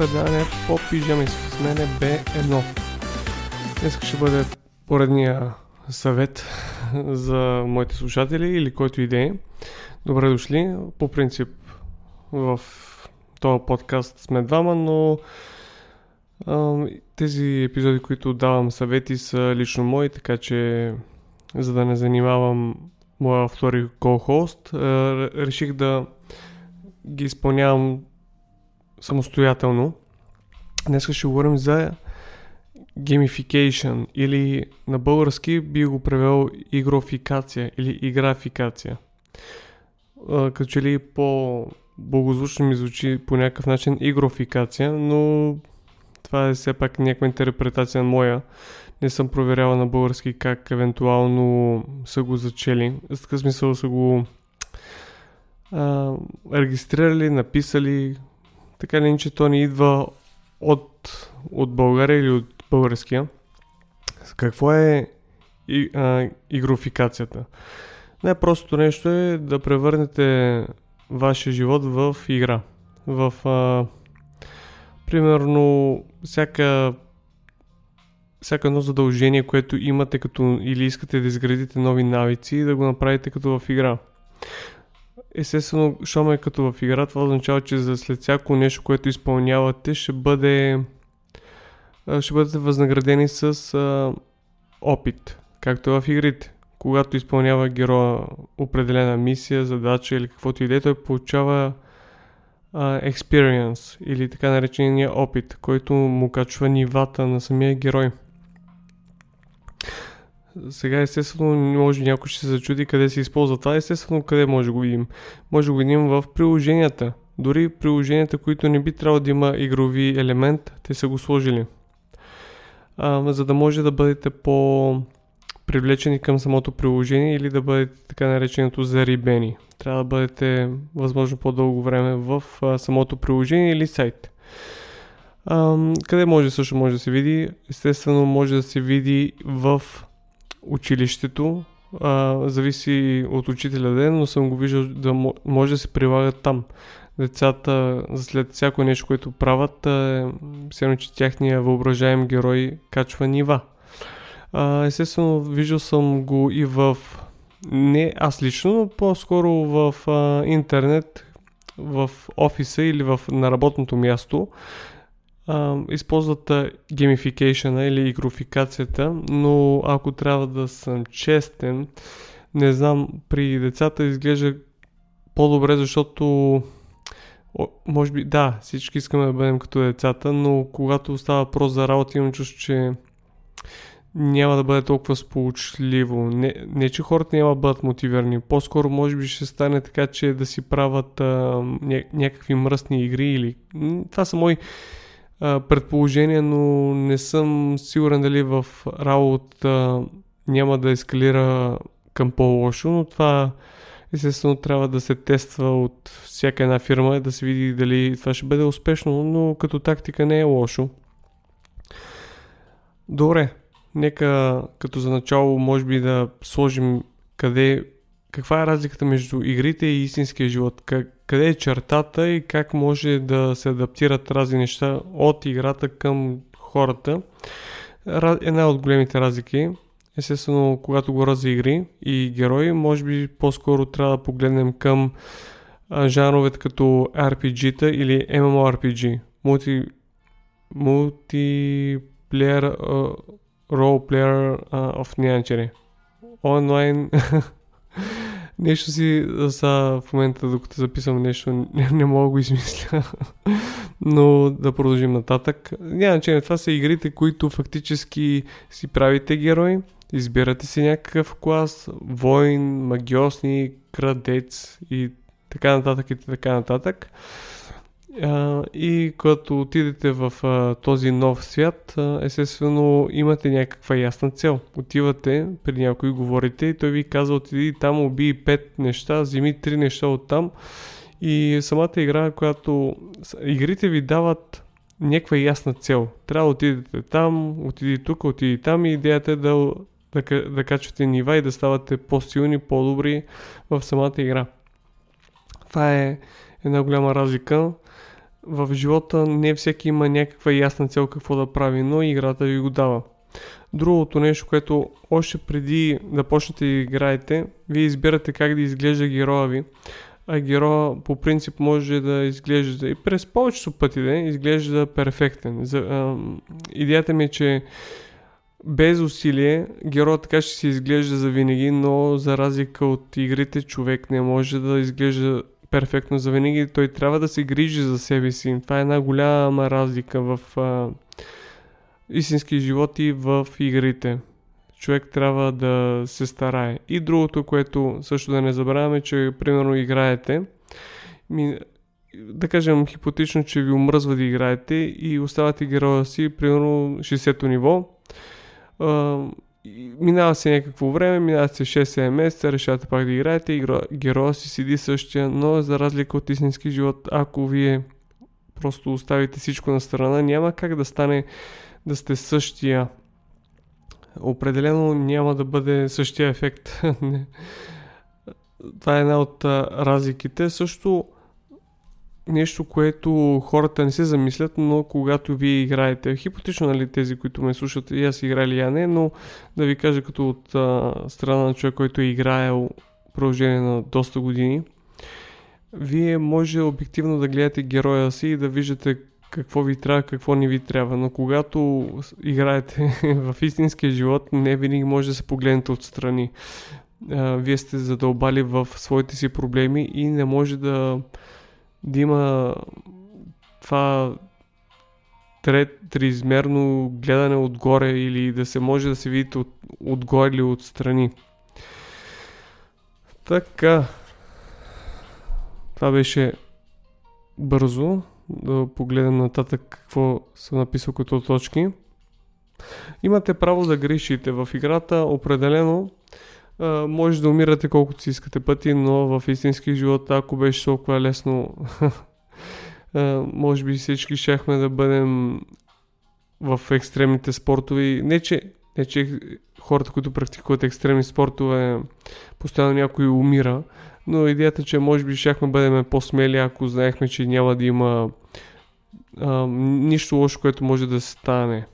предаване по пижами с мен е B1. Днес ще бъде поредния съвет за моите слушатели или който идеи. Добре дошли. По принцип в този подкаст сме двама, но тези епизоди, които давам съвети са лично мои, така че за да не занимавам моя втори ко-хост, реших да ги изпълнявам самостоятелно. Днес ще говорим за gamification или на български би го превел игрофикация или играфикация. Като че ли по благозвучно ми звучи по някакъв начин игрофикация, но това е все пак някаква интерпретация на моя. Не съм проверявал на български как евентуално са го зачели. В такъв смисъл са го а, регистрирали, написали. Така ли, че то не идва от, от България или от българския. Какво е и, а, игрофикацията? Най-простото нещо е да превърнете вашия живот в игра. В а, примерно всяка всяко едно задължение, което имате като или искате да изградите нови навици, да го направите като в игра. Естествено, щом е като в игра, това означава, че за след всяко нещо, което изпълнявате, ще бъде ще бъдете възнаградени с а, опит, както е в игрите. Когато изпълнява героя определена мисия, задача или каквото и да е, той получава а, experience или така наречения опит, който му качва нивата на самия герой. Сега естествено може някой ще се зачуди къде се използва това. Естествено къде може да го видим? Може да го видим в приложенията. Дори приложенията, които не би трябвало да има игрови елемент, те са го сложили. А, за да може да бъдете по привлечени към самото приложение или да бъдете така нареченото зарибени. Трябва да бъдете възможно по-дълго време в а, самото приложение или сайт. А, къде може също може да се види? Естествено може да се види в училището. А, зависи от учителя ден, но съм го виждал да може да се прилага там. Децата след всяко нещо, което правят, е, че тяхния въображаем герой качва нива. А, естествено, виждал съм го и в не аз лично, но по-скоро в а, интернет, в офиса или в, на работното място а, използват геймификейшена или игрофикацията, но ако трябва да съм честен, не знам, при децата изглежда по-добре, защото може би, да, всички искаме да бъдем като децата, но когато става въпрос за работа, имам чувство, че няма да бъде толкова сполучливо. Не, не че хората няма да бъдат мотивирани. По-скоро може би ще стане така, че да си правят а, ня, някакви мръсни игри или... Това са мои а, предположения, но не съм сигурен дали в работа няма да ескалира към по-лошо, но това естествено трябва да се тества от всяка една фирма и да се види дали това ще бъде успешно, но като тактика не е лошо. Добре, нека като за начало може би да сложим къде, каква е разликата между игрите и истинския живот, как, къде е чертата и как може да се адаптират разни неща от играта към хората. Една от големите разлики, естествено, когато говоря за игри и герои, може би по-скоро трябва да погледнем към жанровете като RPG-та или MMORPG. Role player uh, of нянчери. Онлайн нещо си за в момента, докато записвам нещо, не, не мога да го измисля. Но да продължим нататък. Няма значение, това са игрите, които фактически си правите герои, избирате си някакъв клас, воин, магиосни, крадец и така нататък и така нататък. И когато отидете в а, този нов свят, а, естествено имате някаква ясна цел. Отивате при някой, говорите и той ви казва отиди там, убий пет неща, вземи три неща от там. И самата игра, която игрите ви дават някаква ясна цел. Трябва да отидете там, отиди тук, отиди там и идеята е да, да, да качвате нива и да ставате по-силни, по-добри в самата игра. Това е една голяма разлика в живота не всеки има някаква ясна цел какво да прави, но играта ви го дава. Другото нещо, което още преди да почнете да играете, вие избирате как да изглежда героя ви. А героя по принцип може да изглежда и през повечето пъти да изглежда перфектен. За, а, идеята ми е, че без усилие героят така ще се изглежда за винаги, но за разлика от игрите човек не може да изглежда перфектно за винаги. Той трябва да се грижи за себе си. Това е една голяма разлика в а, истински живот и в игрите. Човек трябва да се старае. И другото, което също да не забравяме, че примерно играете, ми, да кажем хипотично, че ви омръзва да играете и оставате героя си, примерно 60-то ниво, минава се някакво време, минава се 6-7 месеца, решавате пак да играете и героя си седи същия, но за разлика от истински живот, ако вие просто оставите всичко на страна, няма как да стане да сте същия. Определено няма да бъде същия ефект. Това е една от разликите. Също нещо, което хората не се замислят, но когато вие играете, хипотично нали, тези, които ме слушат, и аз играли я не, но да ви кажа като от а, страна на човек, който е играел продължение на доста години, вие може обективно да гледате героя си и да виждате какво ви трябва, какво не ви трябва, но когато играете в истинския живот, не винаги може да се погледнете отстрани. А, вие сте задълбали в своите си проблеми и не може да да има това трет, триизмерно гледане отгоре или да се може да се видите от, отгоре или отстрани. Така. Това беше бързо. Да погледам нататък какво съм написал като точки. Имате право да грешите. В играта определено може да умирате колкото си искате пъти, но в истински живот, ако беше толкова лесно, може би всички щяхме да бъдем в екстремните спортове. Не че, не, че хората, които практикуват екстремни спортове, постоянно някой умира, но идеята, че може би щяхме бъдем по-смели, ако знаехме, че няма да има а, нищо лошо, което може да се стане.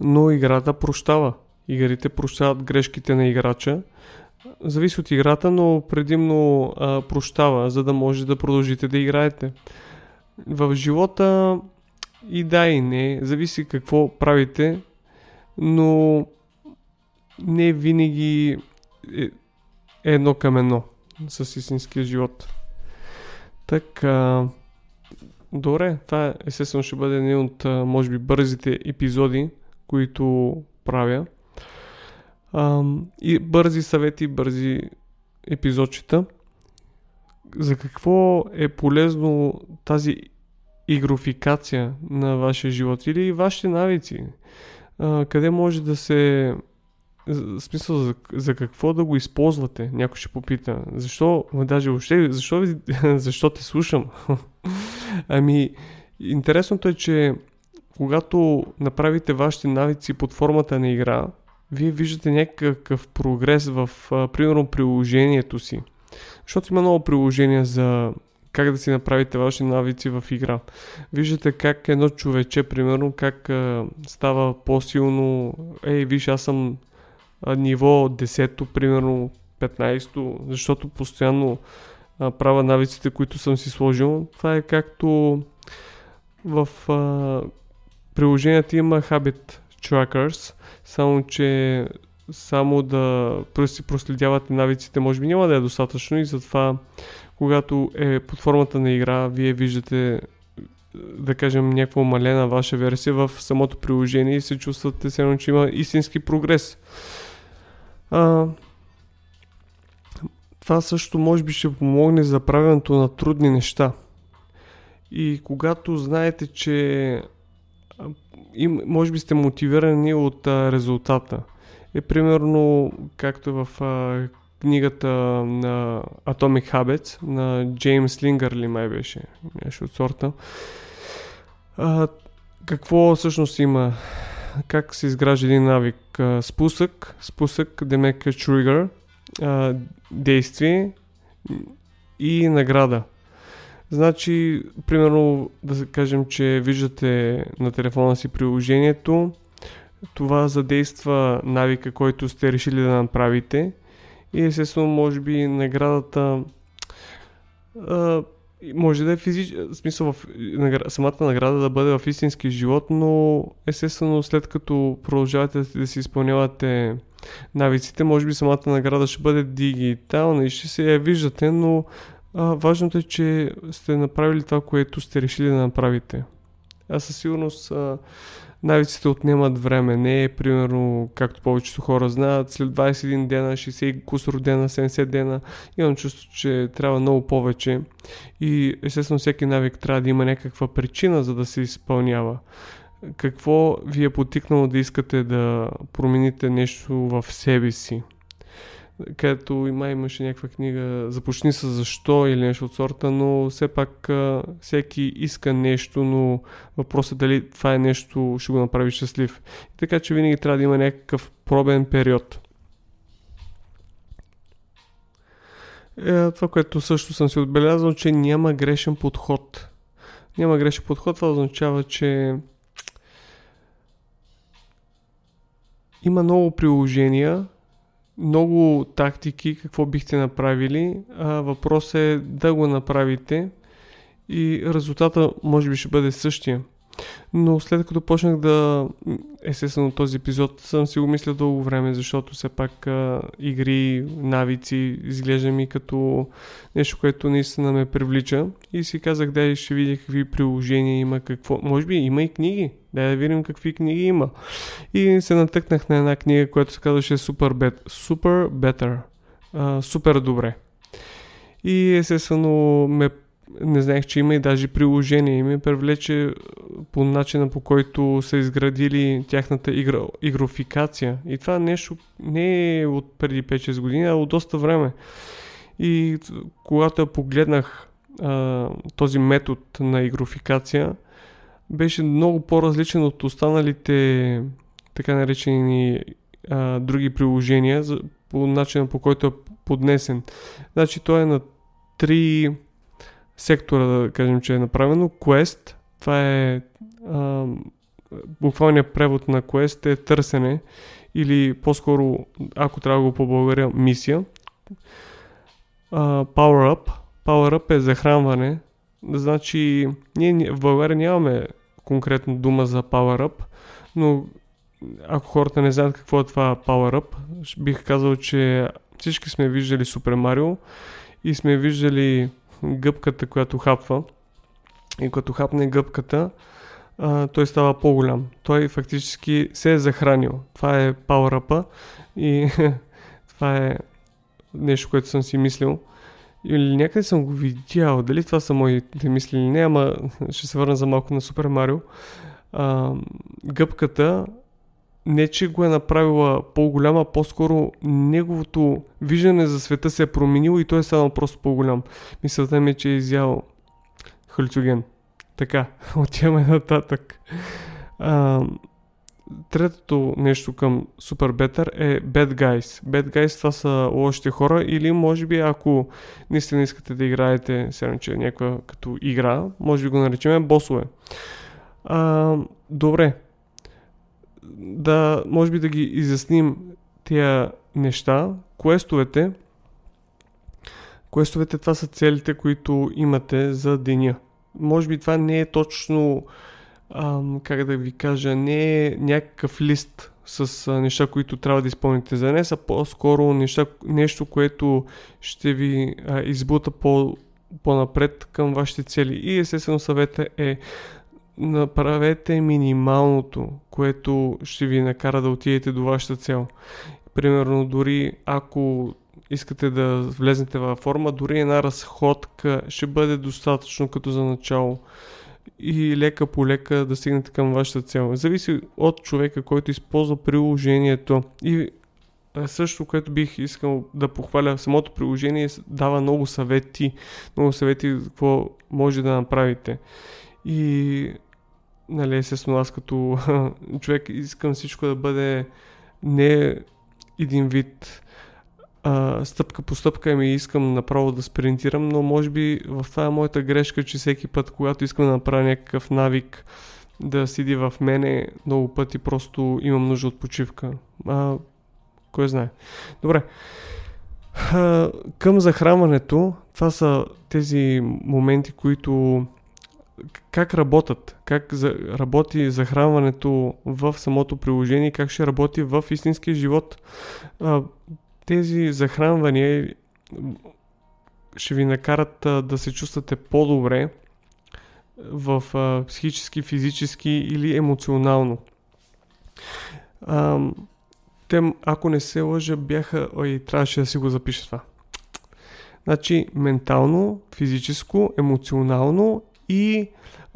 Но играта прощава игрите прощават грешките на играча. Зависи от играта, но предимно а, прощава, за да може да продължите да играете. В живота и да и не, зависи какво правите, но не винаги е, е едно към едно с истинския живот. Така, добре, това естествено ще бъде един от, може би, бързите епизоди, които правя. Ам, и бързи съвети, бързи епизодчета. За какво е полезно тази игрофикация на вашия живот или вашите навици? А, къде може да се... Смисъл, за, за какво да го използвате? Някой ще попита. Защо? Даже въобще, защо, защо те слушам? ами, интересното е, че когато направите вашите навици под формата на игра, вие виждате някакъв прогрес в, примерно, приложението си. Защото има много приложения за как да си направите ваши навици в игра. Виждате как едно човече, примерно, как става по-силно. Ей, виж, аз съм ниво 10-то, примерно 15-то, защото постоянно а, правя навиците, които съм си сложил. Това е както в а, приложението има Habit Trackers, само че само да си проследявате навиците може би няма да е достатъчно и затова когато е под формата на игра, вие виждате да кажем някаква малена ваша версия в самото приложение и се чувствате все че има истински прогрес. А, това също може би ще помогне за правенето на трудни неща. И когато знаете, че и може би сте мотивирани от а, резултата. Е примерно, както в а, книгата на Atomic Habits на Джеймс Лингър ли май беше, нещо от сорта. А, какво всъщност има? Как се изгражда един навик? А, спусък, спусък, демек тригър, действие и награда. Значи, примерно, да кажем, че виждате на телефона си приложението, това задейства навика, който сте решили да направите. И естествено, може би наградата а, може да е физически, смисъл в самата награда да бъде в истински живот, но естествено след като продължавате да си изпълнявате навиците, може би самата награда ще бъде дигитална и ще се я виждате, но а, важното е, че сте направили това, което сте решили да направите. Аз със сигурност а, навиците отнемат време. Не е, примерно, както повечето хора знаят, след 21 дена, 60 кусор дена, 70 дена, имам чувство, че трябва много повече. И естествено всеки навик трябва да има някаква причина, за да се изпълнява. Какво ви е потикнало да искате да промените нещо в себе си? Където има имаше някаква книга Започни с защо или нещо от сорта, но все пак всеки иска нещо, но въпросът е дали това е нещо ще го направи щастлив. И така че винаги трябва да има някакъв пробен период. Е, това, което също съм си отбелязал, че няма грешен подход. Няма грешен подход, това означава, че има много приложения, много тактики, какво бихте направили. А, въпрос е да го направите и резултата може би ще бъде същия. Но след като почнах да... Естествено този епизод съм си го мисля дълго време, защото все пак а, игри, навици изглежда ми като нещо, което наистина ме привлича. И си казах, дай ще видя какви приложения има, какво... Може би има и книги. Дай да видим какви книги има. И се натъкнах на една книга, която се казваше Super, Bet... Super Better. А, супер добре. И естествено ме не знаех, че има и даже приложение и ме привлече по начина по който са изградили тяхната игра, игрофикация. И това нещо не е от преди 5-6 години, а от доста време. И когато я погледнах а, този метод на игрофикация, беше много по-различен от останалите така наречени а, други приложения за, по начина по който е поднесен. Значи той е на три сектора, да кажем, че е направено. Quest, това е а, буквалният превод на Quest е търсене или по-скоро, ако трябва да го поблагодаря, мисия. А, power Up. Power Up е захранване. Значи, ние в България нямаме конкретно дума за Power Up, но ако хората не знаят какво е това Power Up, бих казал, че всички сме виждали Супер Марио и сме виждали гъбката, която хапва. И като хапне гъбката, той става по-голям. Той фактически се е захранил. Това е power и това е нещо, което съм си мислил. Или някъде съм го видял. Дали това са моите мисли или не, ама ще се върна за малко на Супер Марио. А, гъбката не, че го е направила по-голяма, по-скоро неговото виждане за света се е променило и той е станал просто по-голям. Мисълта ми е, че е изял халюцоген. Така, отиваме нататък. А, третото нещо към Super Better е Bad Guys. Bad Guys това са лошите хора или може би ако наистина искате да играете, сега че е някаква като игра, може би го наречем босове. А, добре, да, може би да ги изясним тия неща. Квестовете, квестовете това са целите, които имате за деня. Може би това не е точно, ам, как да ви кажа, не е някакъв лист с а, неща, които трябва да изпълните за днес, а по-скоро неща, нещо, което ще ви а, избута по, по-напред към вашите цели. И естествено съвета е направете минималното, което ще ви накара да отидете до вашата цел. Примерно, дори ако искате да влезнете във форма, дори една разходка ще бъде достатъчно като за начало и лека по лека да стигнете към вашата цел. Зависи от човека, който използва приложението и също, което бих искал да похваля самото приложение, дава много съвети, много съвети какво може да направите. И нали, естествено аз като човек искам всичко да бъде не един вид а, стъпка по стъпка ми искам направо да спринтирам, но може би в това е моята грешка, че всеки път, когато искам да направя някакъв навик да седи в мене, много пъти просто имам нужда от почивка. А, кой знае. Добре. А, към захранването, това са тези моменти, които как работят, как за, работи захранването в самото приложение, как ще работи в истинския живот. А, тези захранвания ще ви накарат да се чувствате по-добре в психически, физически или емоционално. А, те, ако не се лъжа, бяха... Ой, трябваше да си го запиша това. Значи, ментално, физическо, емоционално и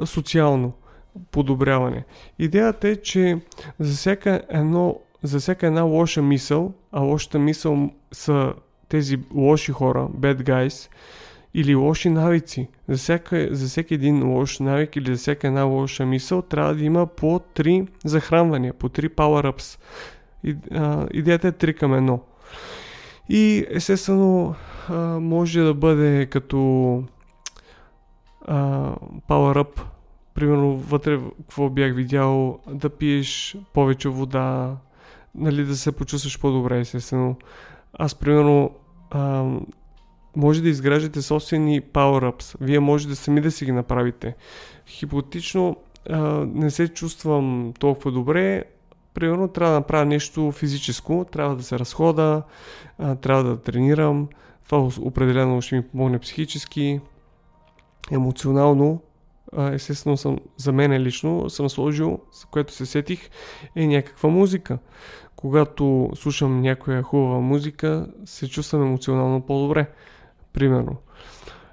социално подобряване. Идеята е, че за всяка, едно, за всяка една лоша мисъл, а лошата мисъл са тези лоши хора, bad guys, или лоши навици. За, всяка, за всеки един лош навик или за всяка една лоша мисъл трябва да има по 3 захранвания, по 3 power-ups. Идеята е 3 към 1. И естествено може да бъде като а, power up. Примерно вътре какво бях видял, да пиеш повече вода, нали, да се почувстваш по-добре, естествено. Аз, примерно, а, може да изграждате собствени power-ups. Вие може да сами да си ги направите. Хипотично а, не се чувствам толкова добре. Примерно трябва да направя нещо физическо, трябва да се разхода, а, трябва да тренирам. Това определено ще ми помогне психически емоционално, естествено съм, за мен лично съм сложил, за което се сетих, е някаква музика. Когато слушам някоя хубава музика, се чувствам емоционално по-добре. Примерно.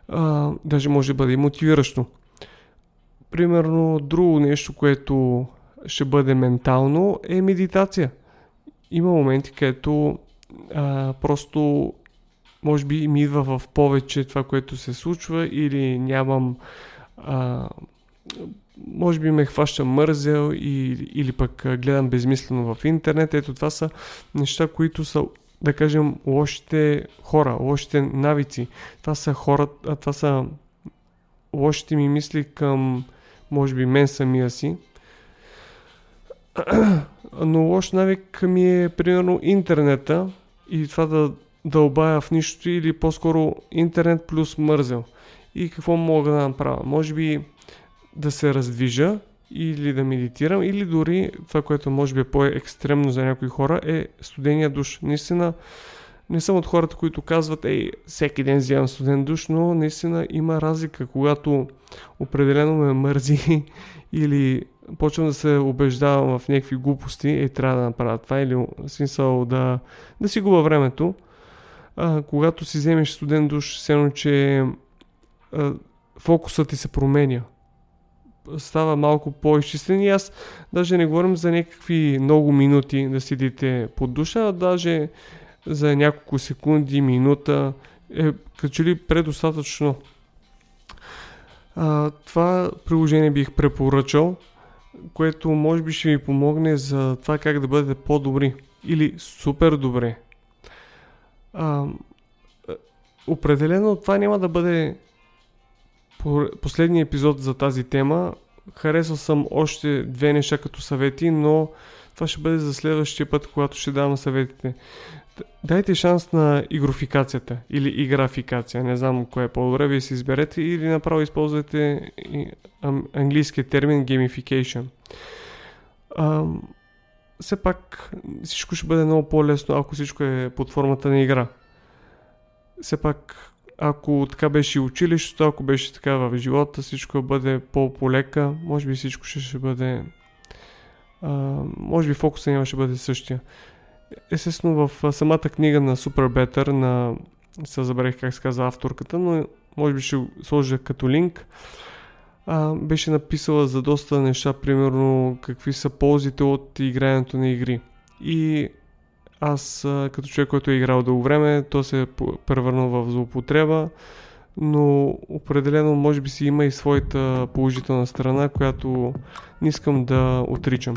А, даже може да бъде и мотивиращо. Примерно, друго нещо, което ще бъде ментално, е медитация. Има моменти, където а, просто може би ми идва в повече това, което се случва или нямам а, може би ме хваща мързел и, или пък гледам безмислено в интернет. Ето това са неща, които са да кажем лошите хора, лошите навици. Това са хората, това са лошите ми мисли към може би мен самия си. Но лош навик ми е примерно интернета и това да дълбая в нищото или по-скоро интернет плюс мързел. И какво мога да направя? Може би да се раздвижа или да медитирам, или дори това, което може би е по-екстремно за някои хора, е студения душ. Наистина, не съм от хората, които казват, ей, всеки ден вземам студен душ, но наистина има разлика, когато определено ме мързи или почвам да се убеждавам в някакви глупости, е, трябва да направя това, или смисъл да, да си губа времето а, когато си вземеш студен душ, все че фокусът ти се променя. Става малко по-изчислен и аз даже не говорим за някакви много минути да седите под душа, а даже за няколко секунди, минута е като ли предостатъчно. А, това приложение бих препоръчал, което може би ще ви помогне за това как да бъдете по-добри или супер добре а, определено това няма да бъде последния епизод за тази тема. Харесал съм още две неща като съвети, но това ще бъде за следващия път, когато ще давам съветите. Дайте шанс на игрофикацията или играфикация. Не знам кое е по-добре, вие си изберете или направо използвате английския термин gamification. Ам, все пак всичко ще бъде много по-лесно, ако всичко е под формата на игра. Все пак, ако така беше и училището, ако беше така в живота, всичко бъде по-полека, може би всичко ще, ще бъде... А, може би фокуса няма ще бъде същия. Естествено, в самата книга на Super Better, на... се забравих как се казва авторката, но може би ще сложа като линк а, беше написала за доста неща, примерно какви са ползите от игрането на игри. И аз, като човек, който е играл дълго време, то се е превърнал в злоупотреба. но определено може би си има и своята положителна страна, която не искам да отричам.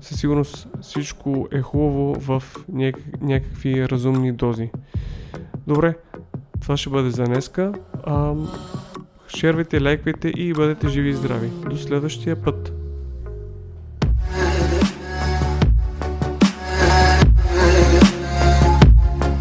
Със сигурност всичко е хубаво в няк- някакви разумни дози. Добре, това ще бъде за днеска. А, шервайте, лайквайте и бъдете живи и здрави. До следващия път!